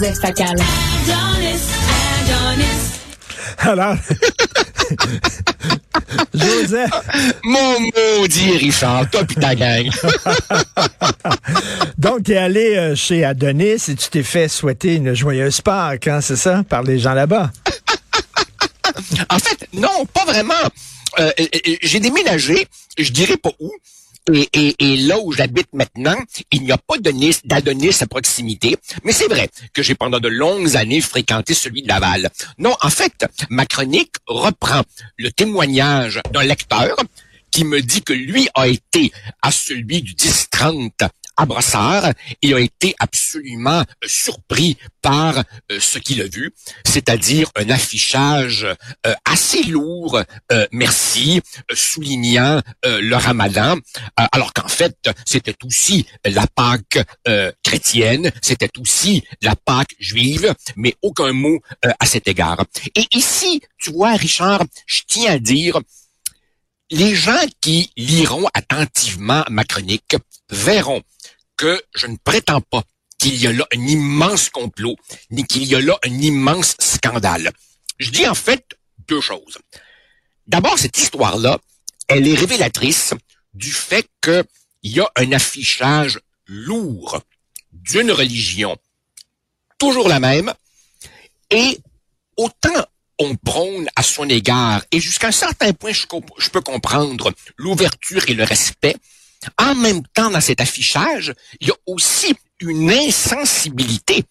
Joseph Facal. Alors, Joseph, Mon maudit Richard, toi pis ta gang. donc tu es allé euh, chez Adonis et tu t'es fait souhaiter une joyeuse Pâques, hein, c'est ça, par les gens là-bas? En fait, non, pas vraiment. Euh, J'ai déménagé, je dirais pas où. Et, là où j'habite maintenant, il n'y a pas d'Adonis à proximité. Mais c'est vrai que j'ai pendant de longues années fréquenté celui de Laval. Non, en fait, ma chronique reprend le témoignage d'un lecteur qui me dit que lui a été à celui du 10-30 à et a été absolument surpris par euh, ce qu'il a vu, c'est-à-dire un affichage euh, assez lourd, euh, merci, soulignant le ramadan, alors qu'en fait, c'était aussi la Pâque chrétienne, c'était aussi la Pâque juive, mais aucun mot à cet égard. Et ici, tu vois, Richard, je tiens à dire, les gens qui liront attentivement ma chronique verront que je ne prétends pas qu'il y a là un immense complot, ni qu'il y a là un immense scandale. Je dis en fait deux choses. D'abord, cette histoire-là, elle est révélatrice du fait qu'il y a un affichage lourd d'une religion, toujours la même, et autant on prône à son égard, et jusqu'à un certain point, je, peux comprendre l'ouverture et le respect, en même temps, dans cet affichage, il y a aussi une insensibilité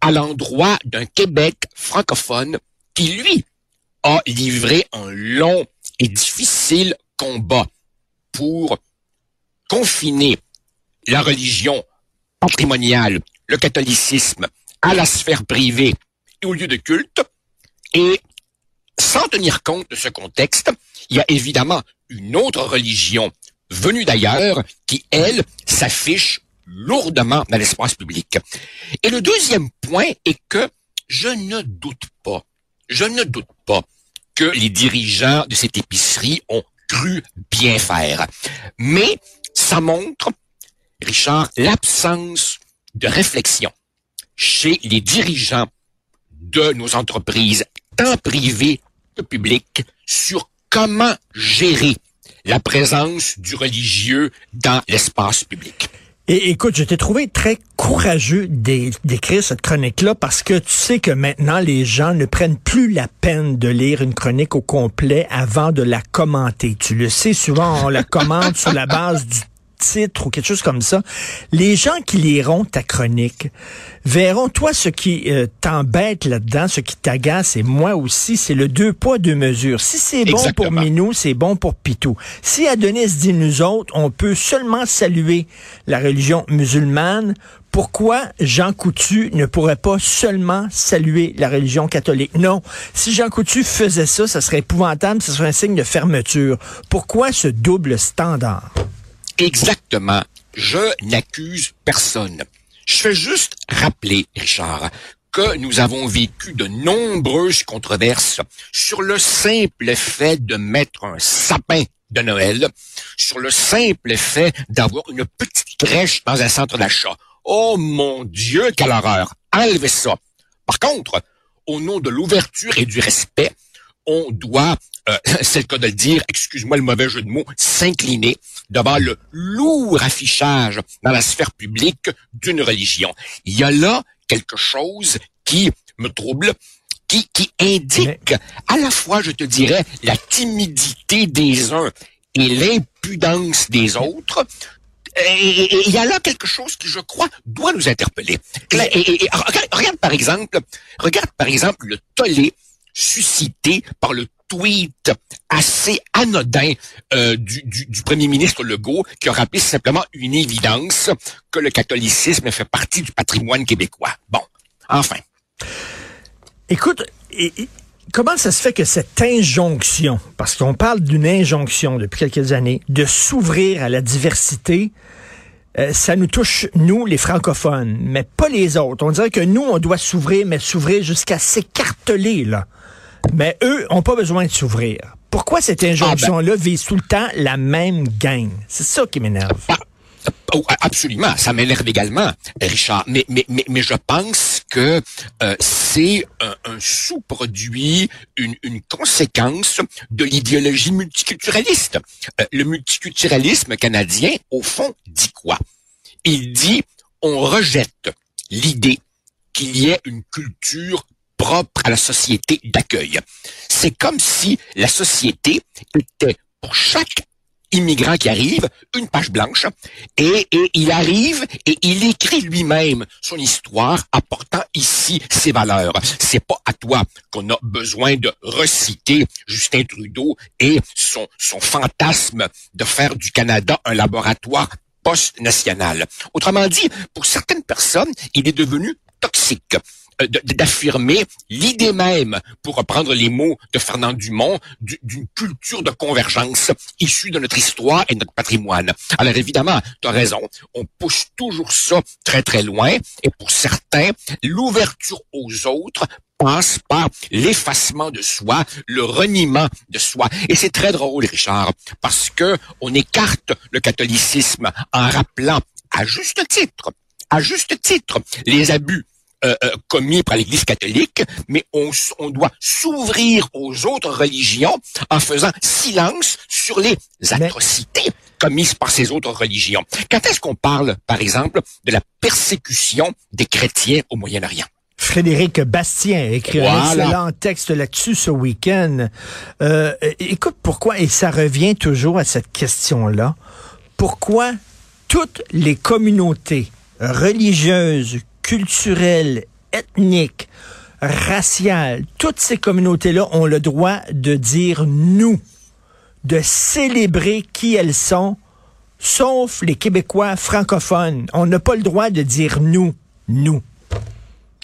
à l'endroit d'un Québec francophone qui, lui, a livré un long et difficile combat pour confiner la religion patrimoniale, le catholicisme, à la sphère privée et au lieu de culte. Et sans tenir compte de ce contexte, il y a évidemment une autre religion venue d'ailleurs qui, elle, s'affiche lourdement dans l'espace public. Et le deuxième point est que je ne doute pas, je ne doute pas que les dirigeants de cette épicerie ont cru bien faire. Mais ça montre, Richard, l'absence de réflexion chez les dirigeants de nos entreprises, tant privées que publiques, sur comment gérer la présence du religieux dans l'espace public. Et écoute, je t'ai trouvé très courageux d'é- d'écrire cette chronique-là parce que tu sais que maintenant, les gens ne prennent plus la peine de lire une chronique au complet avant de la commenter. Tu le sais, souvent, on la commente sur la base du titre ou quelque chose comme ça. Les gens qui liront ta chronique verront, toi, ce qui euh, t'embête là-dedans, ce qui t'agace, et moi aussi, c'est le deux poids, deux mesures. Si c'est bon pour. Minou, c'est bon pour Pitou. Si Adonis dit nous autres, on peut seulement saluer la religion musulmane, pourquoi Jean Coutu ne pourrait pas seulement saluer la religion catholique? Non. Si Jean Coutu faisait ça, ça serait épouvantable, ce serait un signe de fermeture. Pourquoi ce double standard? Exactement. Je n'accuse personne. Je fais juste rappeler, Richard, que nous avons vécu de nombreuses controverses sur le simple fait de mettre un sapin de Noël, sur le simple fait d'avoir une petite crèche dans un centre d'achat. Oh mon Dieu, quelle horreur! Enlevez ça. Par contre, au nom de l'ouverture et du respect, on doit, euh, c'est le cas de le dire, excuse-moi le mauvais jeu de mots, s'incliner devant le lourd affichage dans la sphère publique d'une religion. Il y a là quelque chose qui me trouble, qui, qui indique à la fois, je te dirais, la timidité des uns et l'impudence des autres. Et il y a là quelque chose qui, je crois, doit nous interpeller. Et, et- et- regarde, regarde par exemple, regarde par exemple le tollé suscité par le tweet assez anodin euh, du, premier ministre Legault qui a rappelé simplement une évidence que le catholicisme fait partie du patrimoine québécois. Bon, enfin. Écoute, comment ça se fait que cette injonction, parce qu'on parle d'une injonction depuis quelques années, de s'ouvrir à la diversité, euh, ça nous touche, nous, les francophones, mais pas les autres. On dirait que nous, on doit s'ouvrir, mais s'ouvrir jusqu'à s'écarteler, là. Mais eux ont pas besoin de s'ouvrir. Pourquoi cette injonction-là vise tout le temps la même gang? C'est ça qui m'énerve. Ah, oh, absolument, ça m'énerve également, Richard. Mais, mais, mais, mais je pense que euh, c'est un, sous-produit, une, conséquence de l'idéologie multiculturaliste. Euh, le multiculturalisme canadien, au fond, dit quoi? Il dit on rejette l'idée qu'il y ait une culture propre à la société d'accueil. C'est comme si la société était pour chaque immigrant qui arrive, une page blanche, et, il arrive et il écrit lui-même son histoire, apportant ici ses valeurs. C'est pas à toi qu'on a besoin de reciter Justin Trudeau et son, son fantasme de faire du Canada un laboratoire post-national. Autrement dit, pour certaines personnes, il est devenu toxique. Euh, d'affirmer l'idée même, pour reprendre les mots de Fernand Dumont, d'une culture de convergence issue de notre histoire et de notre patrimoine. Alors évidemment, tu as raison, on pousse toujours ça très très loin, et pour certains, l'ouverture aux autres passe par l'effacement de soi, le reniement de soi. Et c'est très drôle, Richard, parce que on écarte le catholicisme en rappelant à juste titre, à juste titre, les abus euh, euh, commis par l'Église catholique, mais on, on doit s'ouvrir aux autres religions en faisant silence sur les atrocités commises par ces autres religions. Quand est-ce qu'on parle, par exemple, de la persécution des chrétiens au Moyen-Orient? Frédéric Bastien a écrit un excellent texte là-dessus ce week-end. Euh, écoute pourquoi, et ça revient toujours à cette question-là, pourquoi toutes les communautés religieuses, culturelle, ethnique, raciale, toutes ces communautés-là ont le droit de dire nous, de célébrer qui elles sont, sauf les Québécois francophones. On n'a pas le droit de dire nous, nous.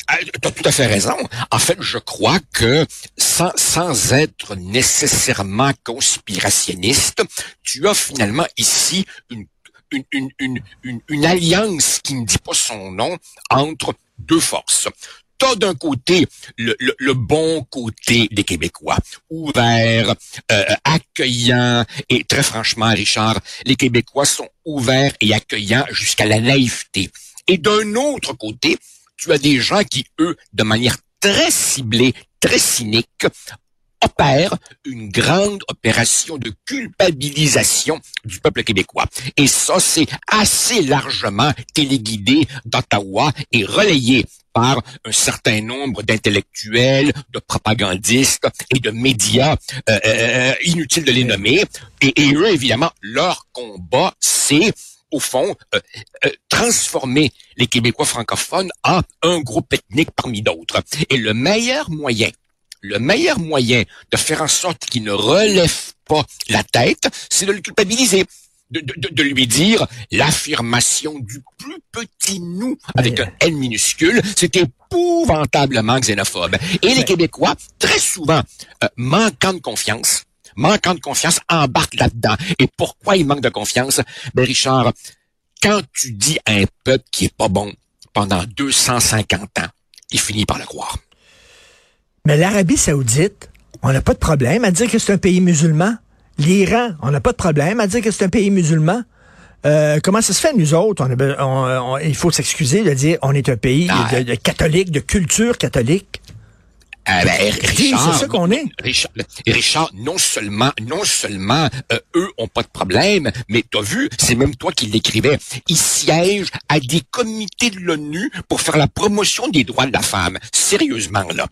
Ah, tu as tout à fait raison. En fait, je crois que sans, sans être nécessairement conspirationniste, tu as finalement ici une une, une, une, une, alliance qui ne dit pas son nom entre deux forces t'as d'un côté le, le, bon côté des Québécois, ouverts, euh, accueillants, et très franchement, Richard, les Québécois sont ouverts et accueillants jusqu'à la naïveté. Et d'un autre côté, tu as des gens qui, eux, de manière très ciblée, très cynique, opère une grande opération de culpabilisation du peuple québécois. Et ça, c'est assez largement téléguidé d'Ottawa et relayé par un certain nombre d'intellectuels, de propagandistes et de médias, euh, euh, euh inutile de les nommer. Et, eux, évidemment, leur combat, c'est au fond, euh, transformer les Québécois francophones en un groupe ethnique parmi d'autres. Et le meilleur moyen le meilleur moyen de faire en sorte qu'il ne relève pas la tête, c'est de le culpabiliser. De, lui dire l'affirmation du plus petit nous avec un N minuscule, c'est épouvantablement xénophobe. Et les Québécois, très souvent, euh, manquant de confiance, manquant de confiance, embarquent là-dedans. Et pourquoi ils manquent de confiance? Ben Richard, quand tu dis à un peuple qui est pas bon pendant 250 ans, il finit par le croire. Mais l'Arabie saoudite, on n'a pas de problème à dire que c'est un pays musulman. L'Iran, on n'a pas de problème à dire que c'est un pays musulman. Euh, comment ça se fait, nous autres? On, il faut s'excuser de dire on est un pays ah. de, catholique, de culture catholique. Euh, ben, Richard, c'est ça qu'on est? Richard, non seulement, non seulement euh, eux ont pas de problème, mais t'as vu, c'est même toi qui l'écrivais. Ils siègent à des comités de l'ONU pour faire la promotion des droits de la femme. Sérieusement là.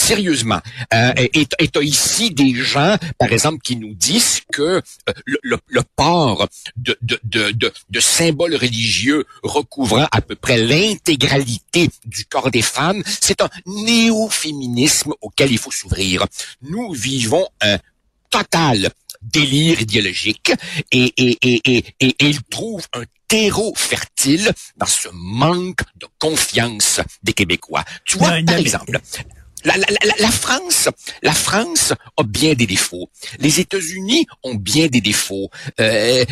Sérieusement. Euh, et tu as ici des gens, par exemple, qui nous disent que euh, le, port de, de, de, de, symboles religieux recouvrant à peu près l'intégralité du corps des femmes, c'est un néo-féminisme auquel il faut s'ouvrir. Nous vivons un total délire idéologique et, et, et, et, et il trouve un terreau fertile dans ce manque de confiance des Québécois. Tu vois, par exemple, la, France, la France a bien des défauts. Les États-Unis ont bien des défauts, euh,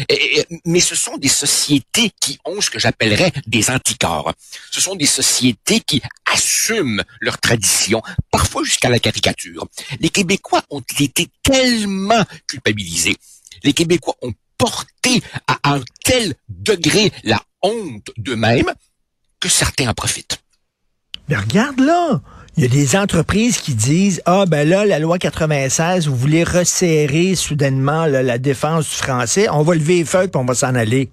mais ce sont des sociétés qui ont ce que j'appellerais des anticorps. Ce sont des sociétés qui assument leurs traditions, parfois jusqu'à la caricature. Les Québécois ont été tellement culpabilisés. Les Québécois ont porté à un tel degré la honte d'eux-mêmes que certains en profitent. Mais regarde là, il y a des entreprises qui disent ah ben là la loi 96 vous voulez resserrer soudainement la défense du français, on va lever les feuilles puis on va s'en aller.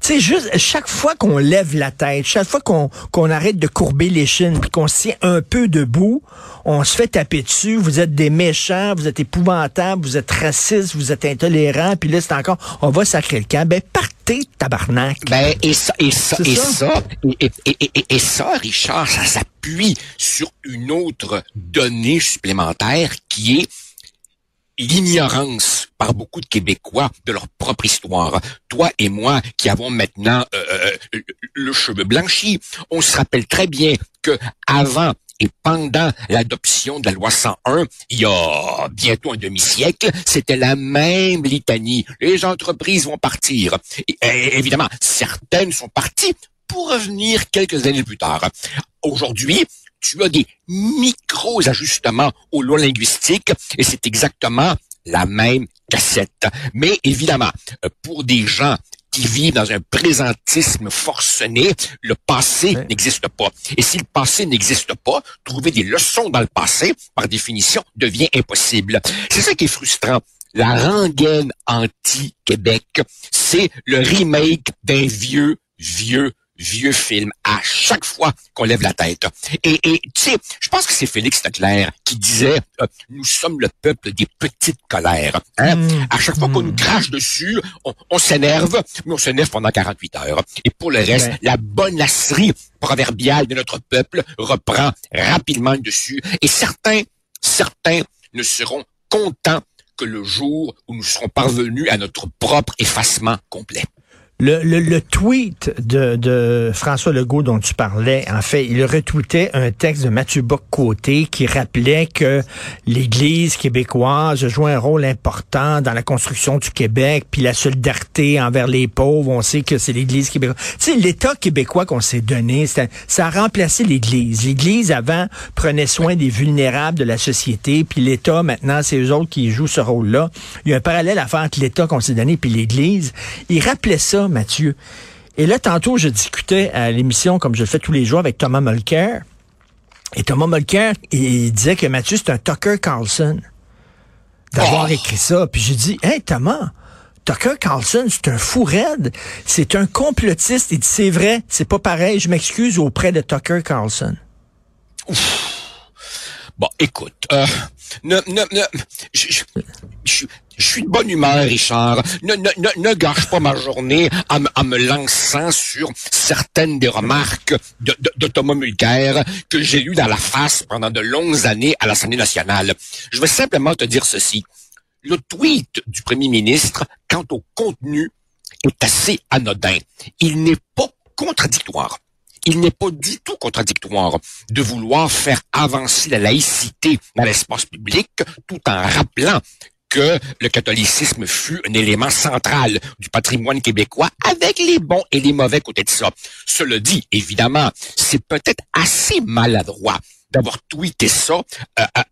Tu sais juste chaque fois qu'on lève la tête, chaque fois qu'on qu'on arrête de courber les chines puis qu'on se tient un peu debout, on se fait taper dessus, vous êtes des méchants, vous êtes épouvantables, vous êtes racistes, vous êtes intolérants, puis là c'est encore on va sacrer le camp. Ben partez tabarnak. Ben et ça et ça et ça, et, et, et, ça Richard, ça s'appuie sur une autre donnée supplémentaire qui est l'ignorance par beaucoup de Québécois de leur propre histoire. Toi et moi qui avons maintenant euh, euh, le cheveu blanchi, on se rappelle très bien que avant et pendant l'adoption de la loi 101, il y a bientôt un demi-siècle, c'était la même litanie. Les entreprises vont partir. Et, évidemment, certaines sont parties pour revenir quelques années plus tard. Aujourd'hui, tu as des micro-ajustements aux lois linguistiques et c'est exactement la même cassette. Mais évidemment, pour des gens qui vivent dans un présentisme forcené, le passé n'existe pas. Et si le passé n'existe pas, trouver des leçons dans le passé, par définition, devient impossible. C'est ça qui est frustrant. La rengaine anti-Québec, c'est le remake d'un vieux, vieux vieux film à chaque fois qu'on lève la tête. Et, tu sais, je pense que c'est Félix Leclerc qui disait euh, nous sommes le peuple des petites colères. Hein? Mm. À chaque fois qu'on nous mm. crache dessus, on, s'énerve, mais on s'énerve pendant 48 heures. Et pour le reste, la bonasserie proverbiale de notre peuple reprend rapidement le dessus. Et certains, certains ne seront contents que le jour où nous serons parvenus à notre propre effacement complet. Le, le, le, tweet de, de, François Legault dont tu parlais, en fait, il retweetait un texte de Mathieu Bock-Côté qui rappelait que l'Église québécoise joue un rôle important dans la construction du Québec, puis la solidarité envers les pauvres, on sait que c'est l'Église québécoise. Tu sais, l'État québécois qu'on s'est donné, ça a remplacé l'Église. L'Église, avant, prenait soin des vulnérables de la société, puis l'État, maintenant, c'est eux autres qui jouent ce rôle-là. Il y a un parallèle à faire entre l'État qu'on s'est donné puis l'Église. Il rappelait ça Mathieu. Et là, tantôt, je discutais à l'émission, comme je le fais tous les jours, avec Thomas Mulcair. Et Thomas Mulcair, il disait que Mathieu, c'est un Tucker Carlson d'avoir oh! écrit ça. Puis j'ai dit, hey, Thomas, Tucker Carlson, c'est un fou raide. C'est un complotiste. Il dit, c'est vrai, c'est pas pareil. Je m'excuse auprès de Tucker Carlson. Bon, écoute, euh, ne, ne, ne, je, je, je suis de bonne humeur, Richard. Ne, ne, gâche pas ma journée en, me lançant sur certaines des remarques de, de, Mulcair que j'ai lues dans la face pendant de longues années à l'Assemblée nationale. Je vais simplement te dire ceci. Le tweet du premier ministre, quant au contenu, est assez anodin. Il n'est pas contradictoire. Il n'est pas du tout contradictoire de vouloir faire avancer la laïcité dans l'espace public tout en rappelant que le catholicisme fut un élément central du patrimoine québécois avec les bons et les mauvais côtés de ça. Cela dit, évidemment, c'est peut-être assez maladroit d'avoir tweeté ça euh, euh,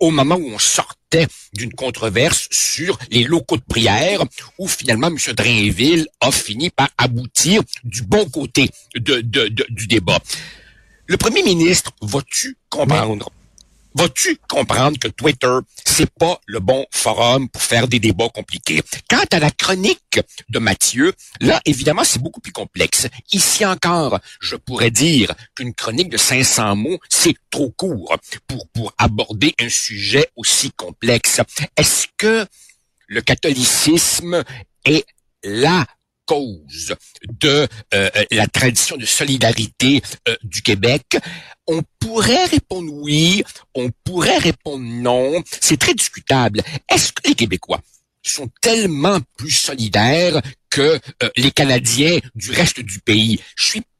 au moment où on sortait d'une controverse sur les locaux de prière, où finalement M. Drainville a fini par aboutir du bon côté de, du débat. Le premier ministre, vas-tu comprendre? Vas-tu comprendre que Twitter, c'est pas le bon forum pour faire des débats compliqués? Quant à la chronique de Mathieu, là, évidemment, c'est beaucoup plus complexe. Ici encore, je pourrais dire qu'une chronique de 500 mots, c'est trop court pour, pour aborder un sujet aussi complexe. Est-ce que le catholicisme est la cause de euh, la tradition de solidarité euh, du Québec. On pourrait répondre oui, on pourrait répondre non. C'est très discutable. Est-ce que les Québécois sont tellement plus solidaires que euh, les Canadiens du reste du pays?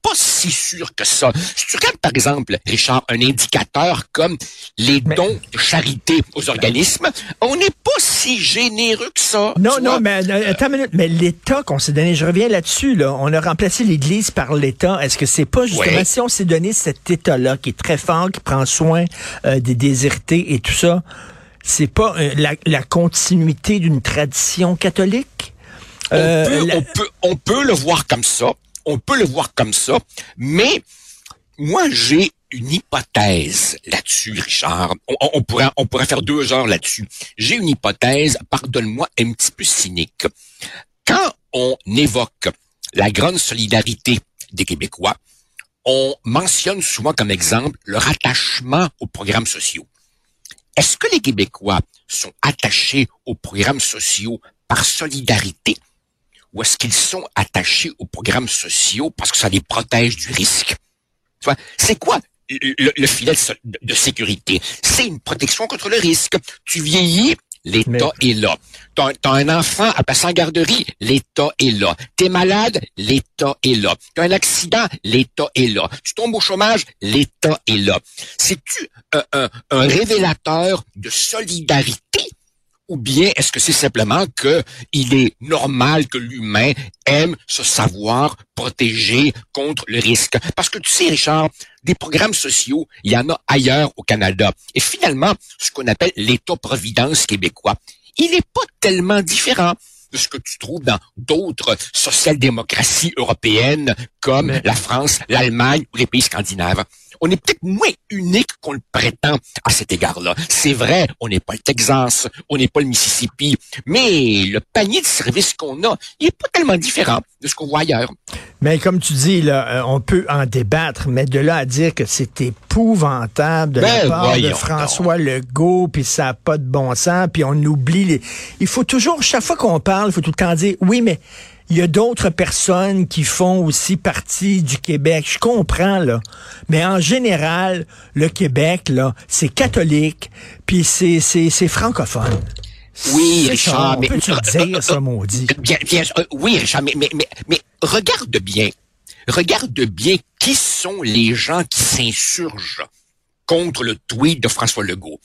Pas si sûr que ça. Si tu regardes, par exemple, Richard, un indicateur comme les dons de charité aux organismes, on n'est pas si généreux que ça. Non, non, mais euh, attends une minute. Mais l'État qu'on s'est donné, je reviens là-dessus, là. On a remplacé l'Église par l'État. Est-ce que c'est pas justement si on s'est donné cet État-là qui est très fort, qui prend soin euh, des désertés et tout ça, c'est pas la, la continuité d'une tradition catholique? Euh, on, peut, on, peut, le voir comme ça. On peut le voir comme ça. Mais moi, j'ai une hypothèse là-dessus, Richard. On, pourrait, pourrait faire deux heures là-dessus. J'ai une hypothèse, pardonne-moi, un petit peu cynique. Quand on évoque la grande solidarité des Québécois, on mentionne souvent comme exemple leur attachement aux programmes sociaux. Est-ce que les Québécois sont attachés aux programmes sociaux par solidarité? Ou est-ce qu'ils sont attachés aux programmes sociaux? Parce que ça les protège du risque? C'est quoi le, filet de, sécurité? C'est une protection contre le risque. Tu vieillis, L'État est là. T'as as un enfant à passer en garderie, l'État est là. T'es malade, l'État est là. T'as un accident, l'État est là. Tu tombes au chômage, l'État est là. C'est-tu un, un révélateur de solidarité? Ou bien est-ce que c'est simplement que il est normal que l'humain aime se savoir protégé contre le risque? Parce que tu sais, Richard, des programmes sociaux, il y en a ailleurs au Canada. Et finalement, ce qu'on appelle l'État-providence québécois, il n'est pas tellement différent de ce que tu trouves dans d'autres social-démocraties européennes comme la France, l'Allemagne ou les pays scandinaves on est peut-être moins unique qu'on le prétend à cet égard-là. C'est vrai, on n'est pas le Texas, on n'est pas le Mississippi, mais le panier de services qu'on a, il est pas tellement différent de ce qu'on voit ailleurs. Mais comme tu dis, là, euh, on peut en débattre, mais de là à dire que c'est épouvantable de la ben, part de François Legault, puis ça n'a pas de bon sens, puis on oublie les... Il faut toujours, chaque fois qu'on parle, il faut tout le temps dire, oui, mais il y a d'autres personnes qui font aussi partie du Québec. Je comprends, là. Mais en général, le Québec, là, c'est catholique, puis c'est, c'est, c'est francophone. Oui, Richard, mais... Peux-tu dire ça, maudit? Bien, bien, euh, oui, Richard, mais, mais, mais, mais regarde bien. Regarde bien qui sont les gens qui s'insurgent contre le tweet de François Legault.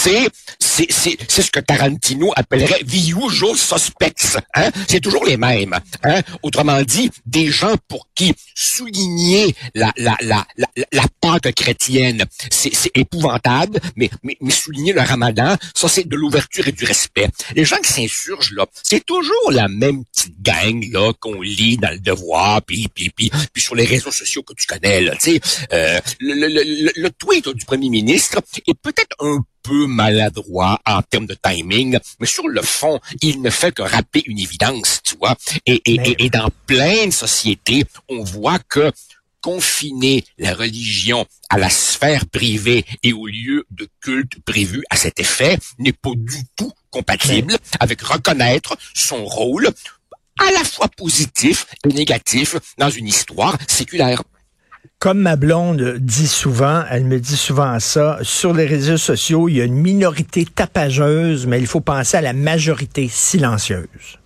C'est c'est ce que Tarantino appellerait the usual suspects. Hein? C'est toujours les mêmes. Hein? Autrement dit, des gens pour qui souligner la la la la, la Pâque chrétienne, c'est épouvantable, mais, mais mais souligner le Ramadan, ça c'est de l'ouverture et du respect. Les gens qui s'insurgent là, c'est toujours la même petite gang là qu'on lit dans le Devoir, puis puis puis puis sur les réseaux sociaux que tu connais là. Tu sais, euh, le, le, le, le tweet du premier ministre est peut-être un peu maladroit en termes de timing, mais sur le fond, il ne fait que rappeler une évidence, tu vois. Et, et, et, dans plein de sociétés, on voit que confiner la religion à la sphère privée et au lieu de culte prévu à cet effet n'est pas du tout compatible avec reconnaître son rôle à la fois positif et négatif dans une histoire séculaire. Comme ma blonde dit souvent, elle me dit souvent ça, sur les réseaux sociaux, il y a une minorité tapageuse, mais il faut penser à la majorité silencieuse.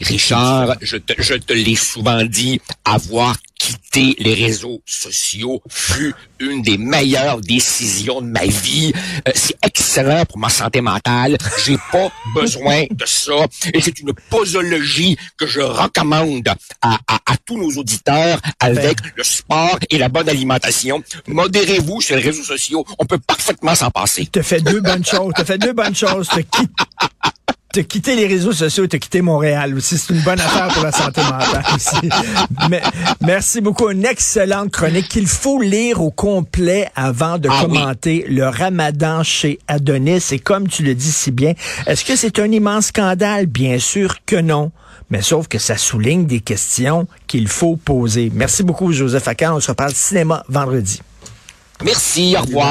Richard, je te, je te l'ai souvent dit, avoir quitté les réseaux sociaux fut une des meilleures décisions de ma vie. Euh, c'est excellent pour ma santé mentale. J'ai pas besoin de ça. Et c'est une posologie que je recommande à, à, à tous nos auditeurs avec ben. le sport et la bonne alimentation. Modérez-vous sur les réseaux sociaux. On peut parfaitement s'en passer. Tu fait deux bonnes choses. Tu fait deux bonnes choses t'as quitté les réseaux sociaux, t'as quitté Montréal aussi. C'est une bonne affaire pour la santé mentale aussi. Mais, merci beaucoup. Une excellente chronique qu'il faut lire au complet avant de ah commenter le ramadan chez Adonis. Et comme tu le dis si bien, est-ce que c'est un immense scandale? Bien sûr que non. Mais sauf que ça souligne des questions qu'il faut poser. Merci beaucoup, Joseph Akan. On se reparle cinéma vendredi. Merci. Au revoir.